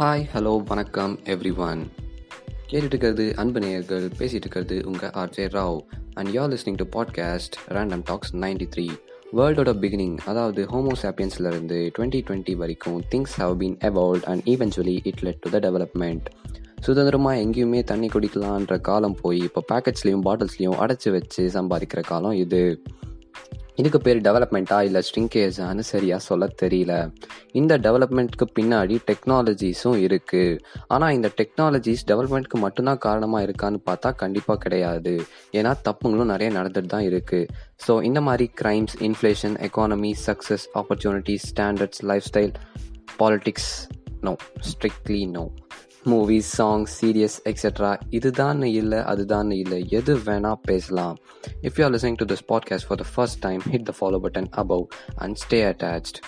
Hi hello வணக்கம் everyone கேட்டுட்டு இருக்கிறது அன்பு நேயர்கள் பேசிட்டு இருக்கிறது உங்கள் RJ Rao and you are listening to podcast random talks ninety three வேர்ல்டோட beginning அதாவது ஹோமோசாப்பியன்ஸ்லேருந்து டுவெண்ட்டி டுவெண்ட்டி வரைக்கும் things have been evolve and eventually it led to the development சுதந்திரமாக எங்கேயுமே தண்ணி குடிக்கலான்ற காலம் போய் இப்போ பேக்கெட்ஸ்லேயும் பாட்டில்ஸ்லேயும் அடைச்சி வச்சு சம்பாதிக்கிற காலம் இது. இதுக்கு பேர் டெவலப்மெண்ட்டா இல்லை ஸ்ட்ரிங்கேஜான்னு சரியாக சொல்ல தெரியல. இந்த டெவலப்மெண்ட்க்கு பின்னாடி டெக்னாலஜிஸும் இருக்குது ஆனால் இந்த டெக்னாலஜிஸ் டெவலப்மெண்ட்க்கு மட்டும்தான் காரணமாக இருக்கான்னு பார்த்தா கண்டிப்பாக கிடையாது. ஏன்னா தப்புங்களும் நிறைய நடந்துட்டு தான் இருக்குது ஸோ இந்த மாதிரி crimes inflation economy success opportunities standards lifestyle politics no strictly no movies songs serious etcetera இதுதான் இல்லை அதுதான் இல்லை எது வேணால் பேசலாம் if you are listening to this podcast for the first time hit the follow button above and stay attached